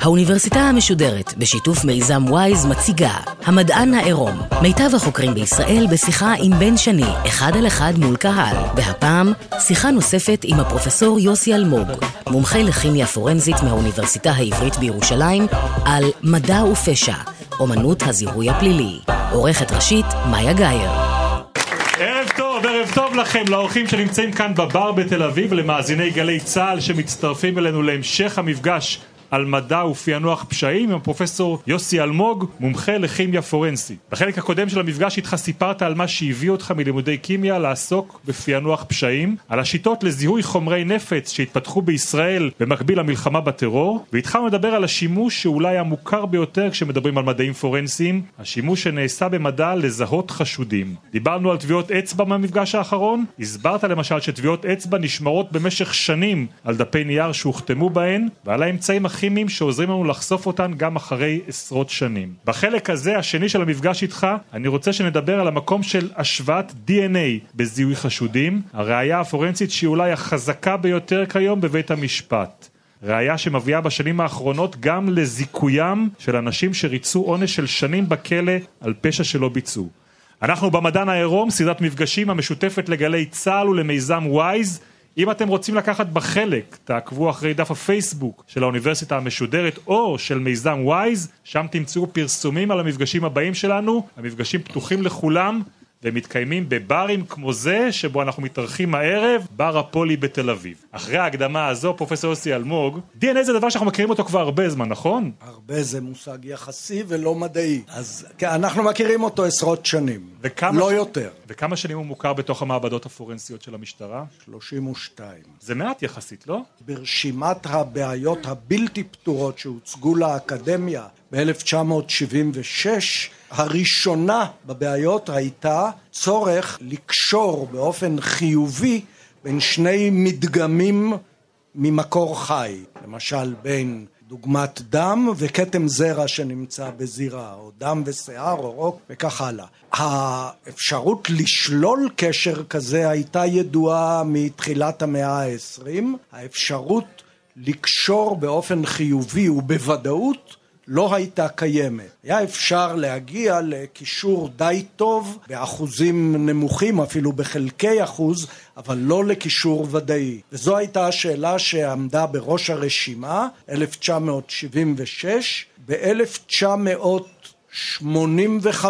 האוניברסיטה המשודרת, בשיתוף מיזם וויז, מציגה המדען העירום. מיטב החוקרים בישראל בשיחה עם בן שני, אחד על אחד מול קהל. והפעם, שיחה נוספת עם הפרופסור יוסי אלמוג, מומחה לכימיה פורנזית מהאוניברסיטה העברית בירושלים, על מדע ופשע, אומנות הזיהוי הפלילי. עורכת ראשית, מאיה גאייר. טוב לכם, לאורחים שנמצאים כאן בבר בתל אביב, למאזיני גלי צה"ל שמצטרפים אלינו להמשך המפגש על מדע ופענוח פשעים עם הפרופסור יוסי אלמוג, מומחה לכימיה פורנסית. בחלק הקודם של המפגש איתך סיפרת על מה שהביא אותך מלימודי קימיה לעסוק בפענוח פשעים, על השיטות לזיהוי חומרי נפץ שהתפתחו בישראל במקביל למלחמה בטרור, והתחלנו לדבר על השימוש שאולי המוכר ביותר כשמדברים על מדעים פורנסיים, השימוש שנעשה במדע לזהות חשודים. דיברנו על טביעות אצבע מהמפגש האחרון, הסברת למשל שטביעות אצבע נשמרות במשך שנים על דפי נייר שהוחתמו בהן, ועל האמצעים הכימיים שעוזרים לנו לחשוף אותן גם אחרי עשרות שנים. בחלק הזה, השני של המפגש איתך, אני רוצה שנדבר על המקום של השוואת DNA בזיהוי חשודים, הראייה הפורנזית שהיא אולי החזקה ביותר כיום בבית המשפט. ראייה שמביאה בשנים האחרונות גם לזיכוים של אנשים שריצו עונש של שנים בכלא על פשע שלא ביצעו. אנחנו במדען העירום, סדרת מפגשים המשותפת לגלי צה"ל ולמיזם וויז אם אתם רוצים לקחת בחלק, תעקבו אחרי דף הפייסבוק של האוניברסיטה המשודרת או של מיזם וויז, שם תמצאו פרסומים על המפגשים הבאים שלנו, המפגשים פתוחים לכולם והם מתקיימים בברים כמו זה שבו אנחנו מתארחים הערב, בר הפולי בתל אביב. אחרי ההקדמה הזו, פרופסור יוסי אלמוג, DNA זה דבר שאנחנו מכירים אותו כבר הרבה זמן, נכון? הרבה זה מושג יחסי ולא מדעי. אז כן, אנחנו מכירים אותו עשרות שנים, לא ש- יותר. וכמה שנים הוא מוכר בתוך המעבדות הפורנסיות של המשטרה? 32. זה מעט יחסית, לא? ברשימת הבעיות הבלתי פתורות שהוצגו לאקדמיה ב-1976, הראשונה בבעיות הייתה צורך לקשור באופן חיובי בין שני מדגמים ממקור חי, למשל בין דוגמת דם וכתם זרע שנמצא בזירה, או דם ושיער או רוק וכך הלאה. האפשרות לשלול קשר כזה הייתה ידועה מתחילת המאה העשרים, האפשרות לקשור באופן חיובי ובוודאות לא הייתה קיימת. היה אפשר להגיע לקישור די טוב באחוזים נמוכים, אפילו בחלקי אחוז, אבל לא לקישור ודאי. וזו הייתה השאלה שעמדה בראש הרשימה, 1976. ב-1985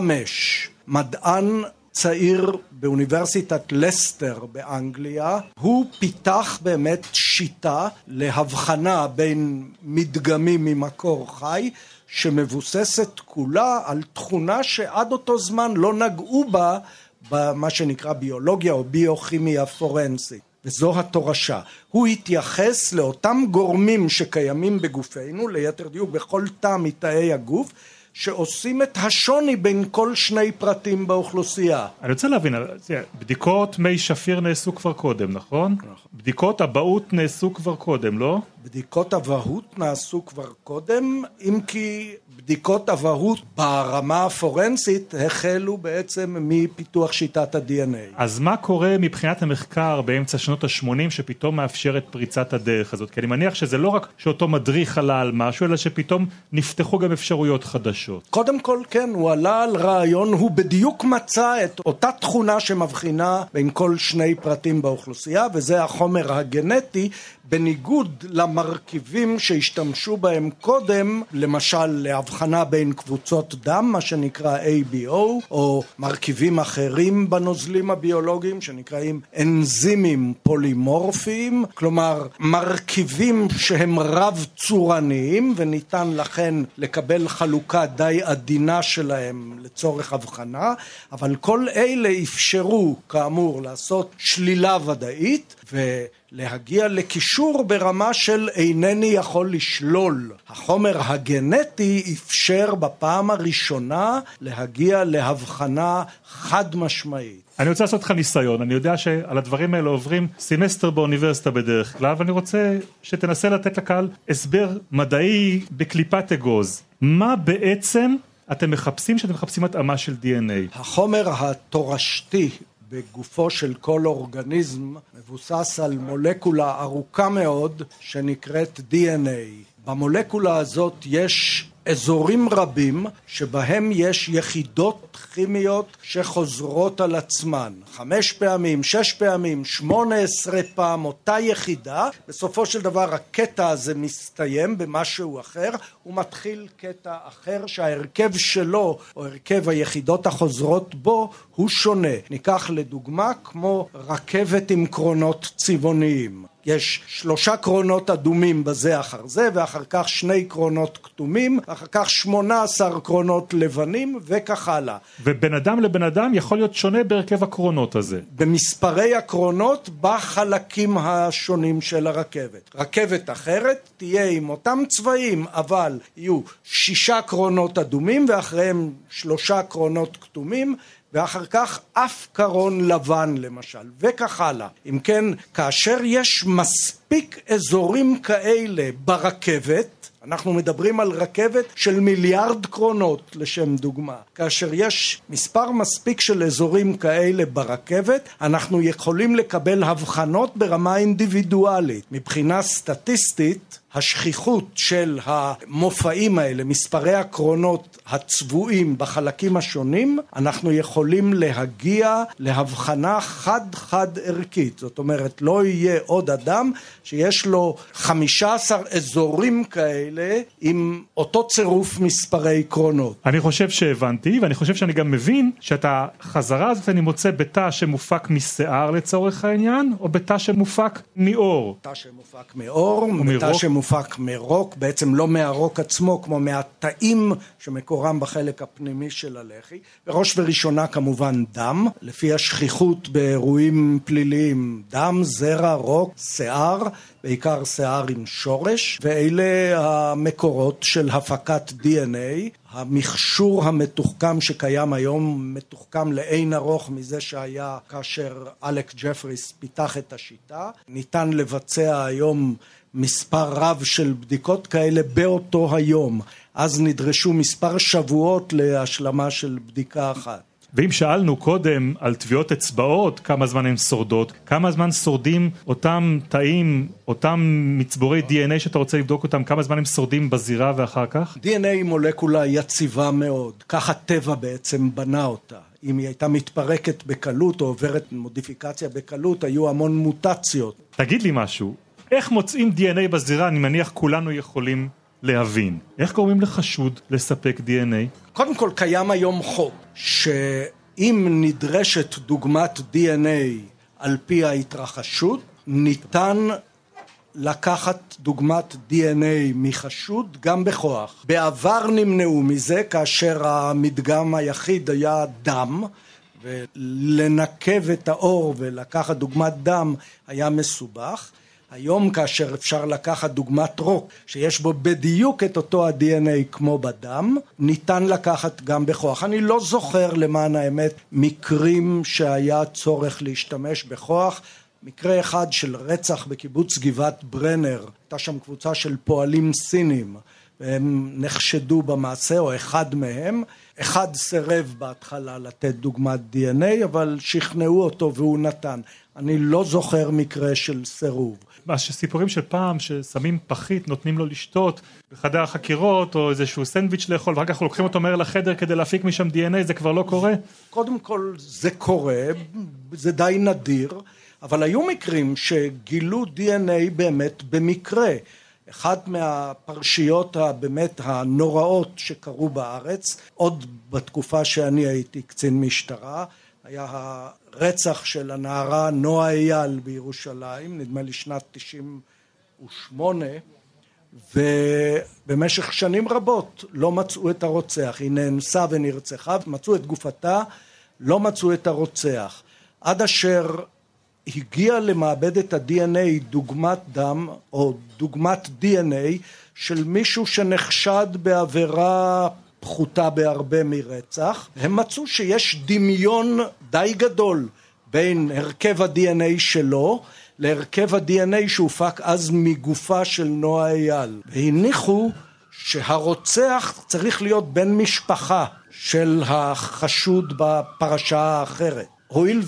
מדען צעיר באוניברסיטת לסטר באנגליה, הוא פיתח באמת שיטה להבחנה בין מדגמים ממקור חי שמבוססת כולה על תכונה שעד אותו זמן לא נגעו בה במה שנקרא ביולוגיה או ביוכימיה פורנסית. וזו התורשה. הוא התייחס לאותם גורמים שקיימים בגופנו, ליתר דיוק בכל תא מתאי הגוף, שעושים את השוני בין כל שני פרטים באוכלוסייה. אני רוצה להבין, בדיקות מי שפיר נעשו כבר קודם, נכון? בדיקות אבהות נעשו כבר קודם, לא? בדיקות אבהות נעשו כבר קודם, אם כי בדיקות אבהות ברמה הפורנסית החלו בעצם מפיתוח שיטת ה-DNA. אז מה קורה מבחינת המחקר באמצע שנות ה-80 שפתאום מאפשר את פריצת הדרך הזאת? כי אני מניח שזה לא רק שאותו מדריך עלה על משהו, אלא שפתאום נפתחו גם אפשרויות חדשות. קודם כל כן, הוא עלה על רעיון, הוא בדיוק מצא את אותה תכונה שמבחינה בין כל שני פרטים באוכלוסייה, וזה החומר הגנטי, בניגוד למרכיבים שהשתמשו בהם קודם, למשל להבחנה בין קבוצות דם, מה שנקרא ABO, או מרכיבים אחרים בנוזלים הביולוגיים שנקראים אנזימים פולימורפיים, כלומר מרכיבים שהם רב צורניים וניתן לכן לקבל חלוקה די עדינה שלהם לצורך הבחנה, אבל כל אלה אפשרו כאמור לעשות שלילה ודאית ולהגיע לקישור ברמה של אינני יכול לשלול. החומר הגנטי אפשר בפעם הראשונה להגיע להבחנה חד משמעית. אני רוצה לעשות לך ניסיון, אני יודע שעל הדברים האלה עוברים סמסטר באוניברסיטה בדרך כלל, ואני רוצה שתנסה לתת לקהל הסבר מדעי בקליפת אגוז. מה בעצם אתם מחפשים כשאתם מחפשים התאמה של DNA? החומר התורשתי בגופו של כל אורגניזם מבוסס על מולקולה ארוכה מאוד שנקראת DNA. במולקולה הזאת יש אזורים רבים שבהם יש יחידות כימיות שחוזרות על עצמן. חמש פעמים, שש פעמים, שמונה עשרה פעם אותה יחידה, בסופו של דבר הקטע הזה מסתיים במשהו אחר, ומתחיל קטע אחר שההרכב שלו, או הרכב היחידות החוזרות בו, הוא שונה. ניקח לדוגמה כמו רכבת עם קרונות צבעוניים. יש שלושה קרונות אדומים בזה אחר זה, ואחר כך שני קרונות כתומים, ואחר כך שמונה עשר קרונות לבנים, וכך הלאה. ובין אדם לבן אדם יכול להיות שונה בהרכב הקרונות הזה. במספרי הקרונות בחלקים השונים של הרכבת. רכבת אחרת תהיה עם אותם צבעים, אבל יהיו שישה קרונות אדומים, ואחריהם שלושה קרונות כתומים, ואחר כך אף קרון לבן למשל, וכך הלאה. אם כן, כאשר יש מספיק אזורים כאלה ברכבת, אנחנו מדברים על רכבת של מיליארד קרונות לשם דוגמה. כאשר יש מספר מספיק של אזורים כאלה ברכבת, אנחנו יכולים לקבל הבחנות ברמה אינדיבידואלית. מבחינה סטטיסטית, השכיחות של המופעים האלה, מספרי הקרונות הצבועים בחלקים השונים, אנחנו יכולים להגיע להבחנה חד-חד ערכית. זאת אומרת, לא יהיה עוד אדם שיש לו חמישה עשר אזורים כאלה עם אותו צירוף מספרי קרונות. אני חושב שהבנתי, ואני חושב שאני גם מבין שאת החזרה הזאת אני מוצא בתא שמופק משיער לצורך העניין, או בתא שמופק מאור. תא שמופק מאור, בתא שמופק... מופק מרוק, בעצם לא מהרוק עצמו, כמו מהתאים שמקורם בחלק הפנימי של הלחי. בראש וראשונה כמובן דם, לפי השכיחות באירועים פליליים, דם, זרע, רוק, שיער, בעיקר שיער עם שורש, ואלה המקורות של הפקת DNA. המכשור המתוחכם שקיים היום מתוחכם לאין ערוך מזה שהיה כאשר אלק ג'פריס פיתח את השיטה. ניתן לבצע היום מספר רב של בדיקות כאלה באותו היום. אז נדרשו מספר שבועות להשלמה של בדיקה אחת. ואם שאלנו קודם על טביעות אצבעות, כמה זמן הן שורדות, כמה זמן שורדים אותם תאים, אותם מצבורי DNA שאתה רוצה לבדוק אותם, כמה זמן הם שורדים בזירה ואחר כך? DNA היא מולקולה יציבה מאוד, ככה טבע בעצם בנה אותה. אם היא הייתה מתפרקת בקלות או עוברת מודיפיקציה בקלות, היו המון מוטציות. תגיד לי משהו, איך מוצאים DNA בזירה, אני מניח כולנו יכולים להבין. איך גורמים לחשוד לספק DNA? קודם כל קיים היום חוק שאם נדרשת דוגמת DNA על פי ההתרחשות, ניתן לקחת דוגמת DNA מחשוד גם בכוח. בעבר נמנעו מזה כאשר המדגם היחיד היה דם ולנקב את האור ולקחת דוגמת דם היה מסובך היום כאשר אפשר לקחת דוגמת רוק שיש בו בדיוק את אותו ה-DNA כמו בדם, ניתן לקחת גם בכוח. אני לא זוכר למען האמת מקרים שהיה צורך להשתמש בכוח. מקרה אחד של רצח בקיבוץ גבעת ברנר, הייתה שם קבוצה של פועלים סינים והם נחשדו במעשה או אחד מהם. אחד סירב בהתחלה לתת דוגמת DNA אבל שכנעו אותו והוא נתן. אני לא זוכר מקרה של סירוב. סיפורים של פעם ששמים פחית נותנים לו לשתות בחדר החקירות או איזשהו סנדוויץ' לאכול ואחר כך לוקחים אותו מהר לחדר כדי להפיק משם DNA זה כבר לא קורה? קודם כל זה קורה זה די נדיר אבל היו מקרים שגילו DNA באמת במקרה אחת מהפרשיות הבאמת הנוראות שקרו בארץ עוד בתקופה שאני הייתי קצין משטרה היה הרצח של הנערה נועה אייל בירושלים, נדמה לי שנת 98, ובמשך שנים רבות לא מצאו את הרוצח. היא נאנסה ונרצחה, מצאו את גופתה, לא מצאו את הרוצח. עד אשר הגיע למעבדת ה-DNA דוגמת דם או דוגמת DNA של מישהו שנחשד בעבירה פחותה בהרבה מרצח, הם מצאו שיש דמיון די גדול בין הרכב ה-DNA שלו להרכב ה-DNA שהופק אז מגופה של נועה אייל. והניחו שהרוצח צריך להיות בן משפחה של החשוד בפרשה האחרת. הואיל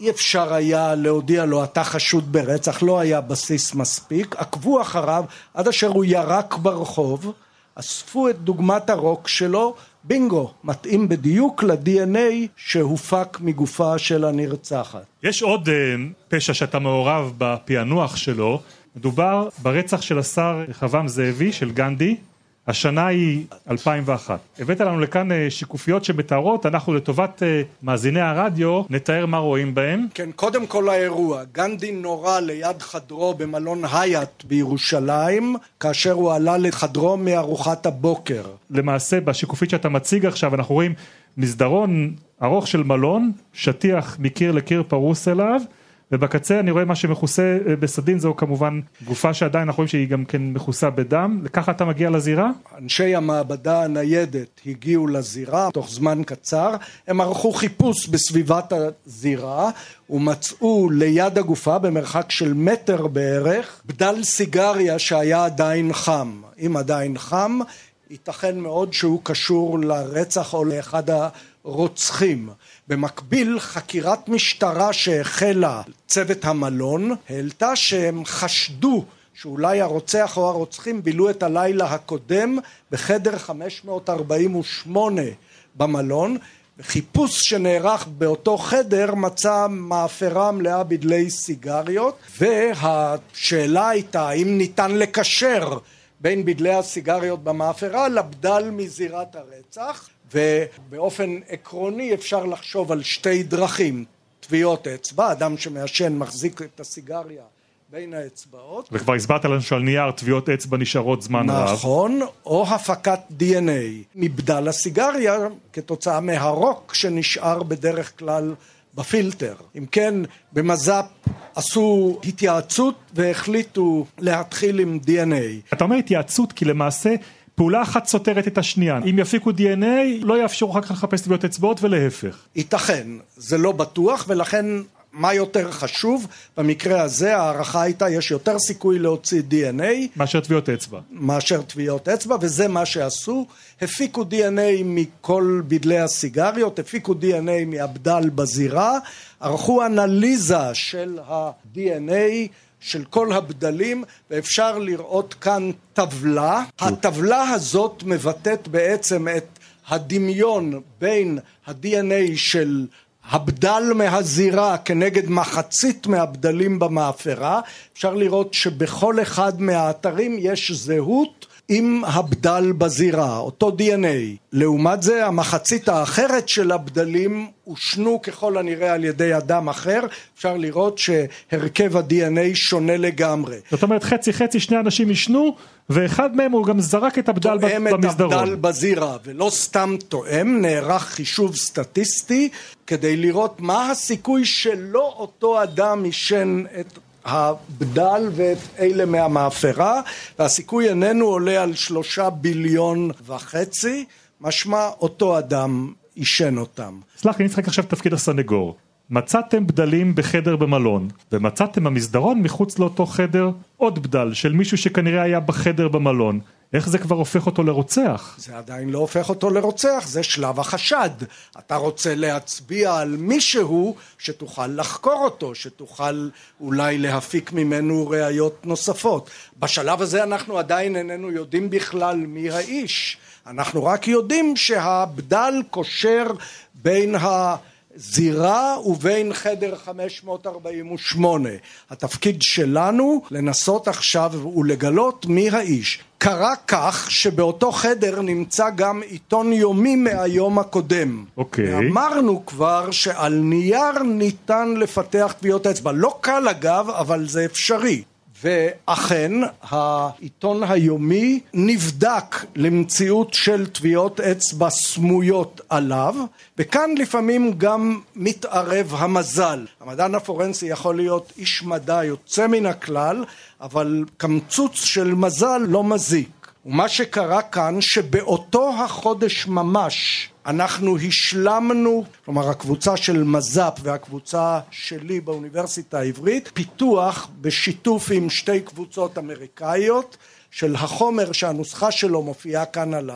ואי אפשר היה להודיע לו אתה חשוד ברצח, לא היה בסיס מספיק, עקבו אחריו עד אשר הוא ירק ברחוב, אספו את דוגמת הרוק שלו, בינגו, מתאים בדיוק ל-DNA שהופק מגופה של הנרצחת. יש עוד uh, פשע שאתה מעורב בפענוח שלו, מדובר ברצח של השר רחבעם זאבי של גנדי השנה היא 2001. הבאת לנו לכאן אה, שיקופיות שמתארות, אנחנו לטובת אה, מאזיני הרדיו נתאר מה רואים בהם. כן, קודם כל האירוע. גנדי נורה ליד חדרו במלון הייט בירושלים, כאשר הוא עלה לחדרו מארוחת הבוקר. למעשה, בשיקופית שאתה מציג עכשיו, אנחנו רואים מסדרון ארוך של מלון, שטיח מקיר לקיר פרוס אליו. ובקצה אני רואה מה שמכוסה אה, בסדין זו כמובן גופה שעדיין אנחנו רואים שהיא גם כן מכוסה בדם, ככה אתה מגיע לזירה? אנשי המעבדה הניידת הגיעו לזירה תוך זמן קצר, הם ערכו חיפוש בסביבת הזירה ומצאו ליד הגופה במרחק של מטר בערך בדל סיגריה שהיה עדיין חם, אם עדיין חם ייתכן מאוד שהוא קשור לרצח או לאחד הרוצחים במקביל חקירת משטרה שהחלה צוות המלון העלתה שהם חשדו שאולי הרוצח או הרוצחים בילו את הלילה הקודם בחדר 548 במלון חיפוש שנערך באותו חדר מצא מאפרה מלאה בדלי סיגריות והשאלה הייתה האם ניתן לקשר בין בדלי הסיגריות במאפרה לבדל מזירת הרצח ובאופן עקרוני אפשר לחשוב על שתי דרכים טביעות אצבע, אדם שמעשן מחזיק את הסיגריה בין האצבעות. וכבר הסברת לנו שעל נייר טביעות אצבע נשארות זמן נכון, רב. נכון, או הפקת DNA מבדל הסיגריה כתוצאה מהרוק שנשאר בדרך כלל בפילטר. אם כן, במז"פ עשו התייעצות והחליטו להתחיל עם DNA. אתה אומר התייעצות כי למעשה פעולה אחת סותרת את השנייה. אם יפיקו DNA, לא יאפשרו אחר כך לחפש טביעות אצבעות ולהפך. ייתכן, זה לא בטוח, ולכן מה יותר חשוב? במקרה הזה ההערכה הייתה, יש יותר סיכוי להוציא DNA. מאשר טביעות אצבע. מאשר טביעות אצבע, וזה מה שעשו. הפיקו DNA מכל בדלי הסיגריות, הפיקו DNA מהבדל בזירה, ערכו אנליזה של ה-DNA. של כל הבדלים ואפשר לראות כאן טבלה. הטבלה הזאת מבטאת בעצם את הדמיון בין ה-DNA של הבדל מהזירה כנגד מחצית מהבדלים במאפרה. אפשר לראות שבכל אחד מהאתרים יש זהות עם הבדל בזירה, אותו DNA. לעומת זה המחצית האחרת של הבדלים הושנו ככל הנראה על ידי אדם אחר, אפשר לראות שהרכב ה-DNA שונה לגמרי. זאת אומרת חצי חצי שני אנשים ישנו ואחד מהם הוא גם זרק את הבדל במסדרון. תואם את הבדל בזירה ולא סתם תואם, נערך חישוב סטטיסטי כדי לראות מה הסיכוי שלא אותו אדם עישן את הבדל ואת אלה מהמאפרה והסיכוי איננו עולה על שלושה ביליון וחצי משמע אותו אדם עישן אותם. סלח לי, אני אשחק עכשיו תפקיד הסנגור. מצאתם בדלים בחדר במלון, ומצאתם במסדרון מחוץ לאותו חדר עוד בדל של מישהו שכנראה היה בחדר במלון. איך זה כבר הופך אותו לרוצח? זה עדיין לא הופך אותו לרוצח, זה שלב החשד. אתה רוצה להצביע על מישהו שתוכל לחקור אותו, שתוכל אולי להפיק ממנו ראיות נוספות. בשלב הזה אנחנו עדיין איננו יודעים בכלל מי האיש. אנחנו רק יודעים שהבדל קושר בין ה... זירה ובין חדר 548. התפקיד שלנו לנסות עכשיו ולגלות מי האיש. קרה כך שבאותו חדר נמצא גם עיתון יומי מהיום הקודם. אוקיי. Okay. אמרנו כבר שעל נייר ניתן לפתח טביעות אצבע. לא קל אגב, אבל זה אפשרי. ואכן העיתון היומי נבדק למציאות של טביעות אצבע סמויות עליו וכאן לפעמים גם מתערב המזל. המדען הפורנסי יכול להיות איש מדע יוצא מן הכלל אבל קמצוץ של מזל לא מזיק. ומה שקרה כאן שבאותו החודש ממש אנחנו השלמנו, כלומר הקבוצה של מז"פ והקבוצה שלי באוניברסיטה העברית, פיתוח בשיתוף עם שתי קבוצות אמריקאיות של החומר שהנוסחה שלו מופיעה כאן על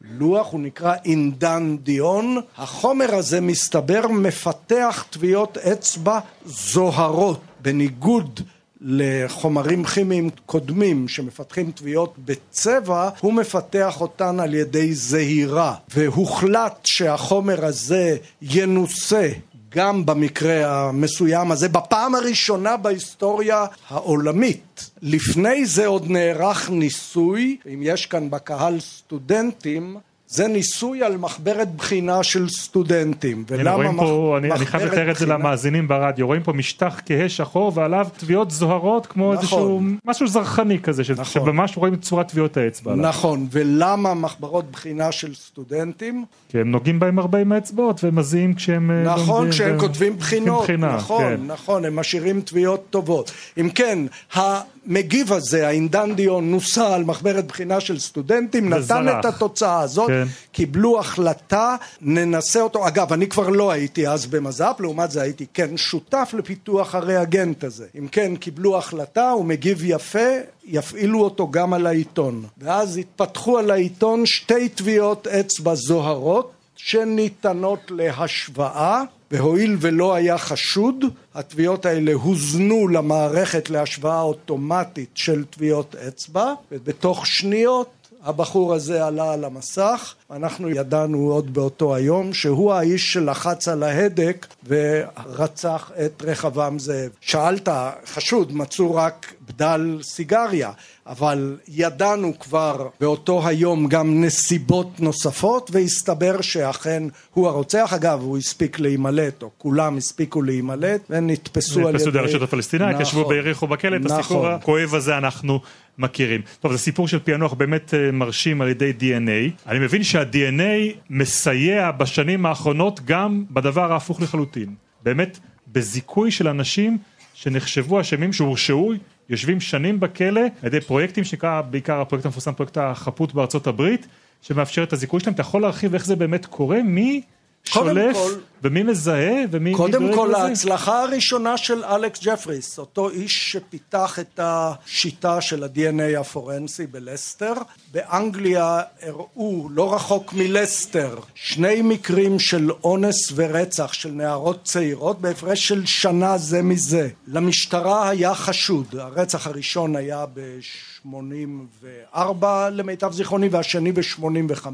לוח, הוא נקרא אינדן דיון. החומר הזה מסתבר מפתח טביעות אצבע זוהרות, בניגוד לחומרים כימיים קודמים שמפתחים טביעות בצבע, הוא מפתח אותן על ידי זהירה. והוחלט שהחומר הזה ינוסה גם במקרה המסוים הזה, בפעם הראשונה בהיסטוריה העולמית. לפני זה עוד נערך ניסוי, אם יש כאן בקהל סטודנטים, זה ניסוי על מחברת בחינה של סטודנטים. ולמה רואים פה, אני, אני חייב לתאר את זה למאזינים ברדיו, רואים פה משטח כהה שחור ועליו טביעות זוהרות כמו נכון. איזשהו משהו זרחני כזה, ש... נכון. שממש רואים את צורת טביעות האצבע. נכון, ולמה מחברות בחינה של סטודנטים? כי הם נוגעים בהם הרבה עם האצבעות והם מזיעים כשהם אה, נכון, כשהם ו... כותבים בחינות, בחינה, נכון, כן. נכון, הם משאירים טביעות טובות. אם כן, המגיב הזה, האינדנדיון, נוסה על מחברת בחינה של סטודנטים, נתן את התוצאה הזאת. כן. קיבלו החלטה, ננסה אותו, אגב אני כבר לא הייתי אז במז"פ, לעומת זה הייתי כן שותף לפיתוח הריאגנט הזה. אם כן קיבלו החלטה, הוא מגיב יפה, יפעילו אותו גם על העיתון. ואז התפתחו על העיתון שתי טביעות אצבע זוהרות שניתנות להשוואה והואיל ולא היה חשוד, התביעות האלה הוזנו למערכת להשוואה אוטומטית של טביעות אצבע, ובתוך שניות הבחור הזה עלה על המסך, אנחנו ידענו עוד באותו היום שהוא האיש שלחץ על ההדק ורצח את רחבעם זאב. שאלת, חשוד, מצאו רק בדל סיגריה, אבל ידענו כבר באותו היום גם נסיבות נוספות והסתבר שאכן הוא הרוצח. אגב, הוא הספיק להימלט, או כולם הספיקו להימלט ונתפסו על ידי... נתפסו דרך הרשות הפלסטינאית, נכון, ישבו ביריחו בכלא, את הסיפור נכון. הכואב הזה אנחנו מכירים. טוב, זה סיפור של פענוח באמת אה, מרשים על ידי DNA. אני מבין שה-DNA מסייע בשנים האחרונות גם בדבר ההפוך לחלוטין. באמת, בזיכוי של אנשים שנחשבו אשמים, שהורשעו, יושבים שנים בכלא על ידי פרויקטים שנקרא בעיקר הפרויקט המפורסם, פרויקט החפות בארצות הברית, שמאפשר את הזיכוי שלהם. אתה יכול להרחיב איך זה באמת קורה? מי שולף, כל, ומי מזהה, ומי דואג לזה? קודם כל, ההצלחה הראשונה של אלכס ג'פריס, אותו איש שפיתח את השיטה של ה-DNA הפורנסי בלסטר. באנגליה אירעו, לא רחוק מלסטר, שני מקרים של אונס ורצח של נערות צעירות בהפרש של שנה זה מזה. למשטרה היה חשוד, הרצח הראשון היה ב-84 למיטב זיכרוני והשני ב-85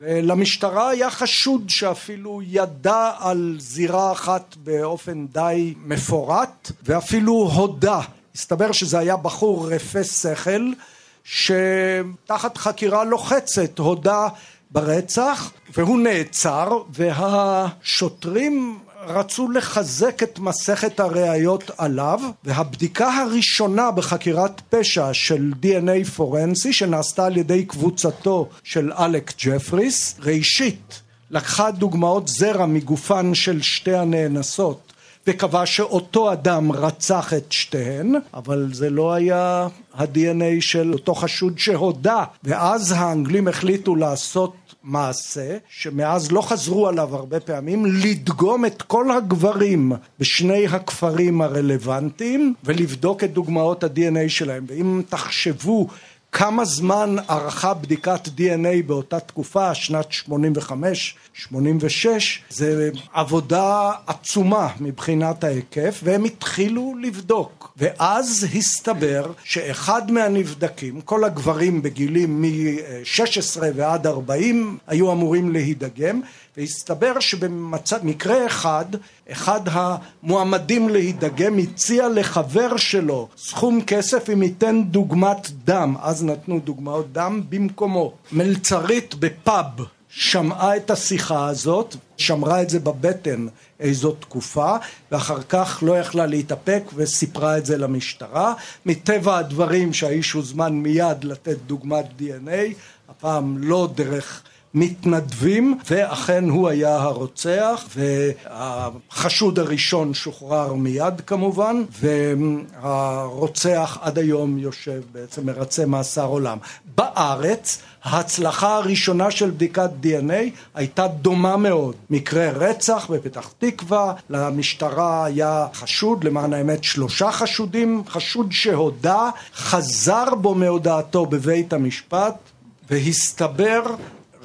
ולמשטרה היה חשוד שאפילו ידע על זירה אחת באופן די מפורט ואפילו הודה. הסתבר שזה היה בחור רפה שכל שתחת חקירה לוחצת הודה ברצח והוא נעצר והשוטרים רצו לחזק את מסכת הראיות עליו והבדיקה הראשונה בחקירת פשע של DNA פורנסי שנעשתה על ידי קבוצתו של אלק ג'פריס ראשית לקחה דוגמאות זרע מגופן של שתי הנאנסות וקבע שאותו אדם רצח את שתיהן, אבל זה לא היה ה-DNA של אותו חשוד שהודה, ואז האנגלים החליטו לעשות מעשה שמאז לא חזרו עליו הרבה פעמים לדגום את כל הגברים בשני הכפרים הרלוונטיים ולבדוק את דוגמאות ה-DNA שלהם. ואם תחשבו כמה זמן ארכה בדיקת DNA באותה תקופה, שנת 85-86, זה עבודה עצומה מבחינת ההיקף, והם התחילו לבדוק. ואז הסתבר שאחד מהנבדקים, כל הגברים בגילים מ-16 ועד 40 היו אמורים להידגם, והסתבר שבמקרה אחד, אחד המועמדים להידגם הציע לחבר שלו סכום כסף אם ייתן דוגמת דם, אז נתנו דוגמאות דם במקומו. מלצרית בפאב שמעה את השיחה הזאת, שמרה את זה בבטן איזו תקופה, ואחר כך לא יכלה להתאפק וסיפרה את זה למשטרה. מטבע הדברים שהאיש הוזמן מיד לתת דוגמת DNA, הפעם לא דרך מתנדבים ואכן הוא היה הרוצח והחשוד הראשון שוחרר מיד כמובן והרוצח עד היום יושב בעצם מרצה מאסר עולם. בארץ ההצלחה הראשונה של בדיקת DNA הייתה דומה מאוד. מקרה רצח בפתח תקווה, למשטרה היה חשוד, למען האמת שלושה חשודים, חשוד שהודה, חזר בו מהודעתו בבית המשפט והסתבר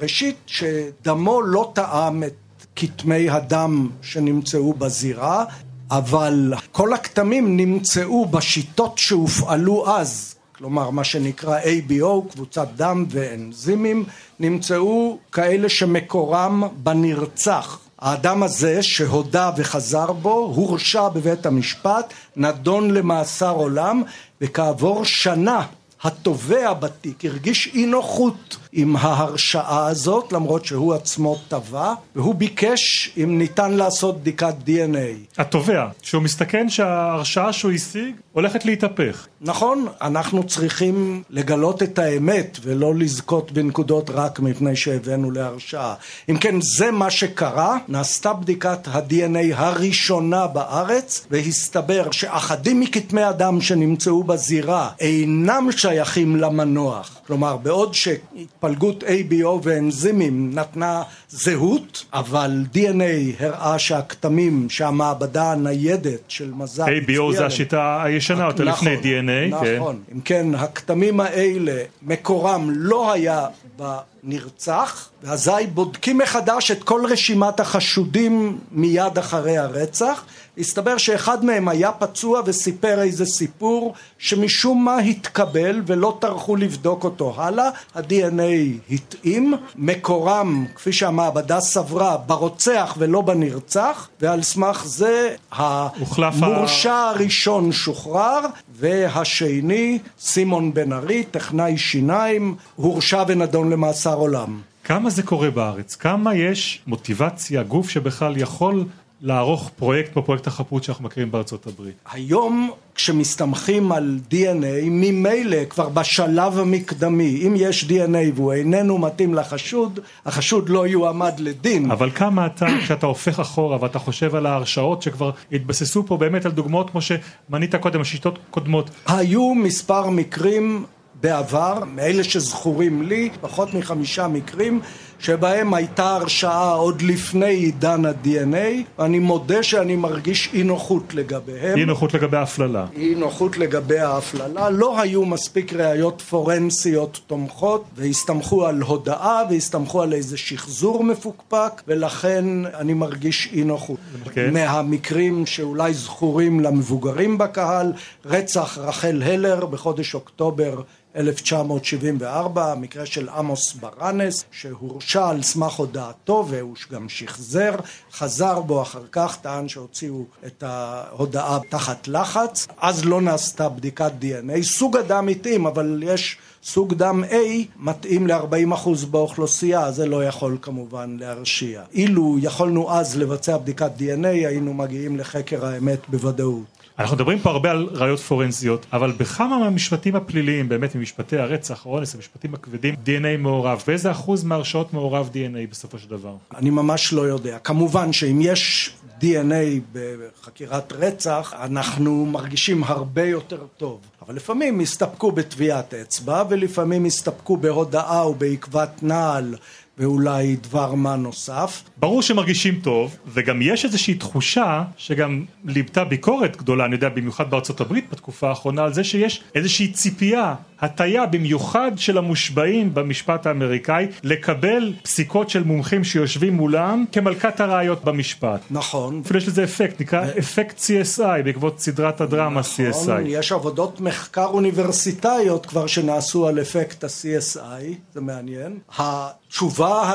ראשית, שדמו לא טעם את כתמי הדם שנמצאו בזירה, אבל כל הכתמים נמצאו בשיטות שהופעלו אז, כלומר מה שנקרא ABO, קבוצת דם ואנזימים, נמצאו כאלה שמקורם בנרצח. האדם הזה שהודה וחזר בו, הורשע בבית המשפט, נדון למאסר עולם, וכעבור שנה התובע בתיק הרגיש אי נוחות עם ההרשעה הזאת למרות שהוא עצמו תבע והוא ביקש אם ניתן לעשות בדיקת DNA. התובע, שהוא מסתכן שההרשעה שהוא השיג הולכת להתהפך. נכון, אנחנו צריכים לגלות את האמת ולא לזכות בנקודות רק מפני שהבאנו להרשעה. אם כן זה מה שקרה, נעשתה בדיקת ה-DNA הראשונה בארץ והסתבר שאחדים מכתמי הדם שנמצאו בזירה אינם שייכים למנוח. כלומר בעוד שהתפלגות ABO ואנזימים נתנה זהות, אבל DNA הראה שהכתמים שהמעבדה הניידת של מזל ABO זה השיטה הישנה יותר נכון, לפני DNA, כן. נכון, אם כן הכתמים האלה מקורם לא היה בנרצח ואזי בודקים מחדש את כל רשימת החשודים מיד אחרי הרצח. הסתבר שאחד מהם היה פצוע וסיפר איזה סיפור שמשום מה התקבל ולא טרחו לבדוק אותו הלאה ה-DNA התאים מקורם כפי שהמעבדה סברה ברוצח ולא בנרצח ועל סמך זה המורשע הראשון שוחרר והשני סימון בן ארי טכנאי שיניים הורשע ונדון למאסר עולם כמה זה קורה בארץ? כמה יש מוטיבציה, גוף שבכלל יכול לערוך פרויקט כמו פרויקט החפות שאנחנו מכירים בארצות הברית? היום כשמסתמכים על DNA ממילא כבר בשלב המקדמי אם יש DNA והוא איננו מתאים לחשוד החשוד לא יועמד לדין אבל כמה אתה כשאתה הופך אחורה ואתה חושב על ההרשאות שכבר התבססו פה באמת על דוגמאות כמו שמנית קודם, השיטות קודמות היו מספר מקרים בעבר, מאלה שזכורים לי, פחות מחמישה מקרים שבהם הייתה הרשעה עוד לפני עידן ה-DNA ואני מודה שאני מרגיש אי נוחות לגביהם. אי נוחות לגבי ההפללה. אי נוחות לגבי ההפללה. לא היו מספיק ראיות פורנסיות תומכות והסתמכו על הודאה והסתמכו על איזה שחזור מפוקפק ולכן אני מרגיש אי נוחות. Okay. אוקיי. מהמקרים שאולי זכורים למבוגרים בקהל, רצח רחל הלר בחודש אוקטובר 1974, המקרה של עמוס ברנס, שהורשע על סמך הודעתו והוא גם שחזר, חזר בו אחר כך, טען שהוציאו את ההודעה תחת לחץ, אז לא נעשתה בדיקת DNA, סוג הדם התאים, אבל יש סוג דם A מתאים ל-40% באוכלוסייה, זה לא יכול כמובן להרשיע. אילו יכולנו אז לבצע בדיקת DNA, היינו מגיעים לחקר האמת בוודאות. אנחנו מדברים פה הרבה על ראיות פורנזיות, אבל בכמה מהמשפטים הפליליים, באמת ממשפטי הרצח, האונס, המשפטים הכבדים, DNA מעורב? באיזה אחוז מהרשעות מעורב DNA בסופו של דבר? אני ממש לא יודע. כמובן שאם יש DNA בחקירת רצח, אנחנו מרגישים הרבה יותר טוב. אבל לפעמים הסתפקו בטביעת אצבע, ולפעמים הסתפקו בהודעה ובעקבת נעל ואולי דבר מה נוסף. ברור שמרגישים טוב, וגם יש איזושהי תחושה שגם ליבתה ביקורת גדולה, אני יודע, במיוחד בארצות הברית בתקופה האחרונה, על זה שיש איזושהי ציפייה, הטיה במיוחד של המושבעים במשפט האמריקאי, לקבל פסיקות של מומחים שיושבים מולם כמלכת הראיות במשפט. נכון. אפילו יש לזה אפקט, נקרא. אפקט CSI, בעקבות סדרת הדרמה נכון, CSI. נכון, יש עבודות מחקר אוניברסיטאיות כבר שנעשו על אפקט ה-CSI, זה מעניין. התשובה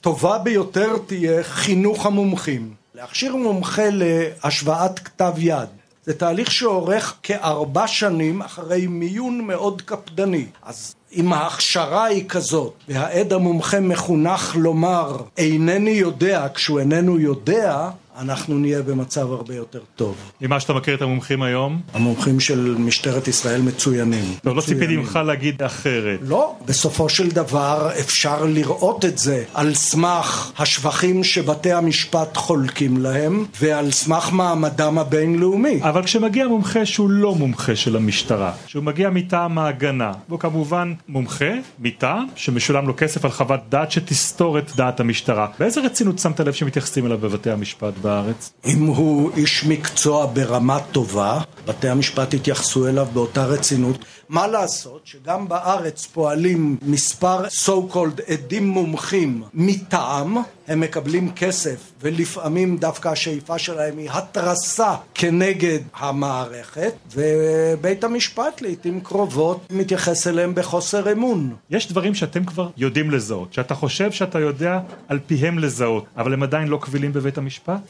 הטובה ביותר תהיה חינוך המומחים. להכשיר מומחה להשוואת כתב יד זה תהליך שאורך כארבע שנים אחרי מיון מאוד קפדני. אז אם ההכשרה היא כזאת והעד המומחה מחונך לומר אינני יודע כשהוא איננו יודע אנחנו נהיה במצב הרבה יותר טוב. ממה שאתה מכיר את המומחים היום? המומחים של משטרת ישראל מצוינים. לא, לא ציפיתי ממך להגיד אחרת. לא, בסופו של דבר אפשר לראות את זה על סמך השבחים שבתי המשפט חולקים להם ועל סמך מעמדם הבינלאומי. אבל כשמגיע מומחה שהוא לא מומחה של המשטרה, שהוא מגיע מטעם ההגנה, והוא כמובן מומחה מטעם שמשולם לו כסף על חוות דעת שתסתור את דעת המשטרה. באיזה רצינות שמת לב שמתייחסים אליו בבתי המשפט בארץ? אם הוא איש מקצוע ברמה טובה, בתי המשפט יתייחסו אליו באותה רצינות. מה לעשות שגם בארץ פועלים מספר so called עדים מומחים מטעם, הם מקבלים כסף ולפעמים דווקא השאיפה שלהם היא התרסה כנגד המערכת ובית המשפט לעיתים קרובות מתייחס אליהם בחוסר אמון. יש דברים שאתם כבר יודעים לזהות, שאתה חושב שאתה יודע על פיהם לזהות, אבל הם עדיין לא קבילים בבית המשפט?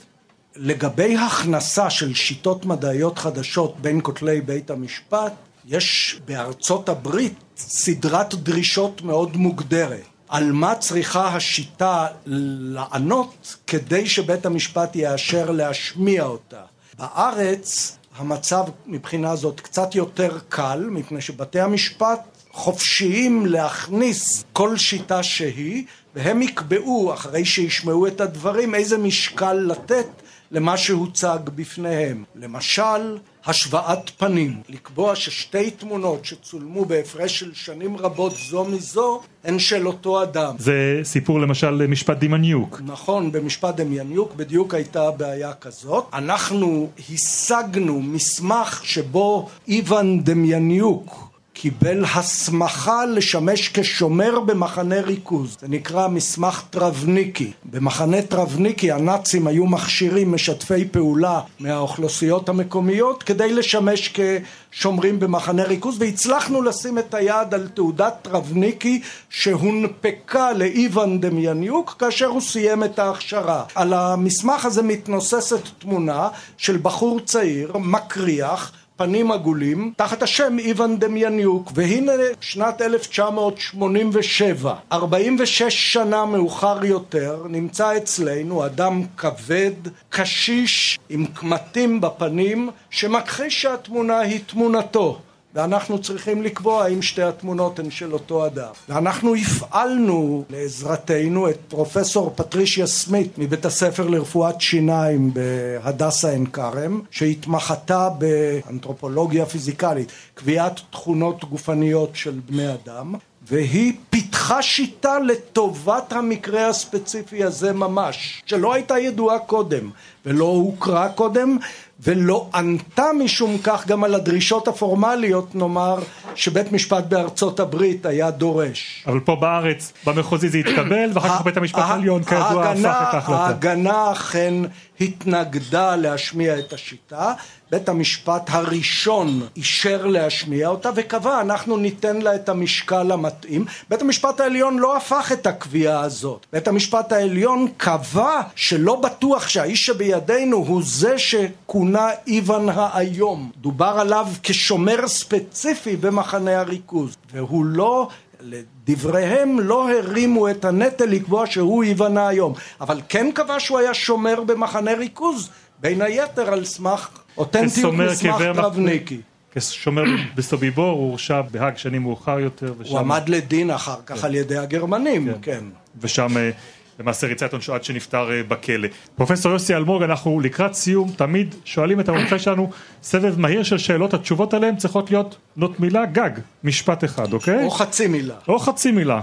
לגבי הכנסה של שיטות מדעיות חדשות בין כותלי בית המשפט, יש בארצות הברית סדרת דרישות מאוד מוגדרת. על מה צריכה השיטה לענות כדי שבית המשפט יאשר להשמיע אותה. בארץ המצב מבחינה זאת קצת יותר קל, מפני שבתי המשפט חופשיים להכניס כל שיטה שהיא, והם יקבעו, אחרי שישמעו את הדברים, איזה משקל לתת למה שהוצג בפניהם. למשל, השוואת פנים. לקבוע ששתי תמונות שצולמו בהפרש של שנים רבות זו מזו, הן של אותו אדם. זה סיפור למשל משפט דמניוק. נכון, במשפט דמייניוק בדיוק הייתה בעיה כזאת. אנחנו השגנו מסמך שבו איוון דמייניוק קיבל הסמכה לשמש כשומר במחנה ריכוז. זה נקרא מסמך טרבניקי. במחנה טרבניקי הנאצים היו מכשירים משתפי פעולה מהאוכלוסיות המקומיות כדי לשמש כשומרים במחנה ריכוז והצלחנו לשים את היד על תעודת טרבניקי שהונפקה לאיוון דמייניוק כאשר הוא סיים את ההכשרה. על המסמך הזה מתנוססת תמונה של בחור צעיר, מקריח, פנים עגולים, תחת השם איוון דמייניוק, והנה שנת 1987, 46 שנה מאוחר יותר, נמצא אצלנו אדם כבד, קשיש, עם קמטים בפנים, שמכחיש שהתמונה היא תמונתו. ואנחנו צריכים לקבוע האם שתי התמונות הן של אותו אדם. ואנחנו הפעלנו לעזרתנו את פרופסור פטרישיה סמית מבית הספר לרפואת שיניים בהדסה עין כרם, שהתמחתה באנתרופולוגיה פיזיקלית, קביעת תכונות גופניות של בני אדם, והיא פיתחה שיטה לטובת המקרה הספציפי הזה ממש, שלא הייתה ידועה קודם ולא הוכרה קודם ולא ענתה משום כך גם על הדרישות הפורמליות נאמר שבית משפט בארצות הברית היה דורש. אבל פה בארץ במחוזי זה התקבל ואחר כך בית המשפט העליון כידוע הפך את ההחלטה. ההגנה אכן התנגדה להשמיע את השיטה בית המשפט הראשון אישר להשמיע אותה וקבע אנחנו ניתן לה את המשקל המתאים. בית המשפט העליון לא הפך את הקביעה הזאת. בית המשפט העליון קבע שלא בטוח שהאיש שבידינו הוא זה שכונה איוון האיום. דובר עליו כשומר ספציפי במחנה הריכוז והוא לא לדבריהם לא הרימו את הנטל לקבוע שהוא איוון האיום. אבל כן קבע שהוא היה שומר במחנה ריכוז בין היתר על סמך אותנטיות מסמך טרבניקי. כשומר בסוביבור הוא הורשע בהאג שנים מאוחר יותר. ושם... הוא עמד לדין אחר כך כן. על ידי הגרמנים, כן. כן. ושם אה, למעשה ריצה את עונשו עד שנפטר אה, בכלא. פרופסור יוסי אלמוג, אנחנו לקראת סיום תמיד שואלים את המומחה שלנו סבב מהיר של שאלות, התשובות עליהן צריכות להיות נות מילה גג, משפט אחד, אוקיי? או חצי מילה. או חצי מילה.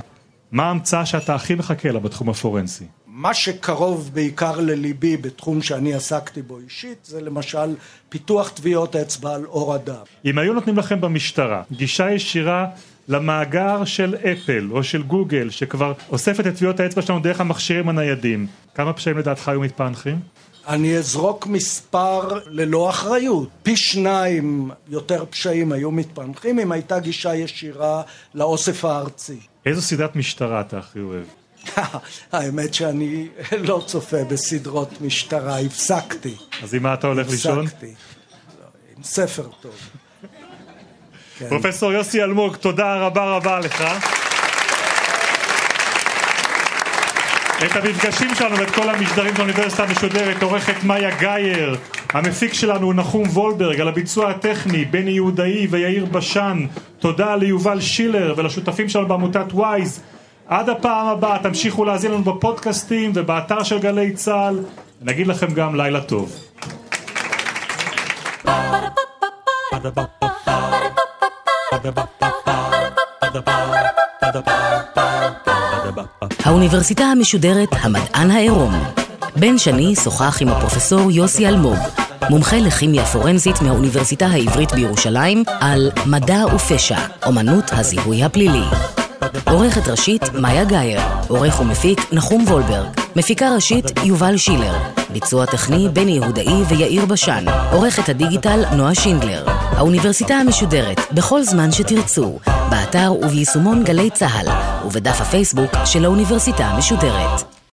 מה ההמצאה שאתה הכי מחכה לה בתחום הפורנסי? מה שקרוב בעיקר לליבי בתחום שאני עסקתי בו אישית זה למשל פיתוח טביעות אצבע על עור אדם. אם היו נותנים לכם במשטרה גישה ישירה למאגר של אפל או של גוגל שכבר אוספת את טביעות האצבע שלנו דרך המכשירים הניידים כמה פשעים לדעתך היו מתפענחים? אני אזרוק מספר ללא אחריות. פי שניים יותר פשעים היו מתפענחים אם הייתה גישה ישירה לאוסף הארצי. איזו סדרת משטרה אתה הכי אוהב? האמת שאני לא צופה בסדרות משטרה, הפסקתי. אז עם מה אתה הולך לישון? הפסקתי. לא, עם ספר טוב. כן. פרופסור יוסי אלמוג, תודה רבה רבה לך. את המפגשים שלנו ואת כל המשדרים של האוניברסיטה המשודרת עורכת מאיה גייר המפיק שלנו הוא נחום וולברג על הביצוע הטכני בני יהודאי ויאיר בשן תודה ליובל שילר ולשותפים שלנו בעמותת וויז עד הפעם הבאה תמשיכו להאזין לנו בפודקאסטים ובאתר של גלי צה"ל נגיד לכם גם לילה טוב האוניברסיטה המשודרת המדען העירום. בן שני שוחח עם הפרופסור יוסי אלמוג, מומחה לכימיה פורנזית מהאוניברסיטה העברית בירושלים, על מדע ופשע, אומנות הזיהוי הפלילי. עורכת ראשית, מאיה גאייר. עורך ומפיק, נחום וולברג. מפיקה ראשית, יובל שילר. ביצוע טכני, בני יהודאי ויאיר בשן. עורכת הדיגיטל, נועה שינדלר. האוניברסיטה המשודרת, בכל זמן שתרצו, באתר וביישומון גלי צה"ל, ובדף הפייסבוק של האוניברסיטה המשודרת.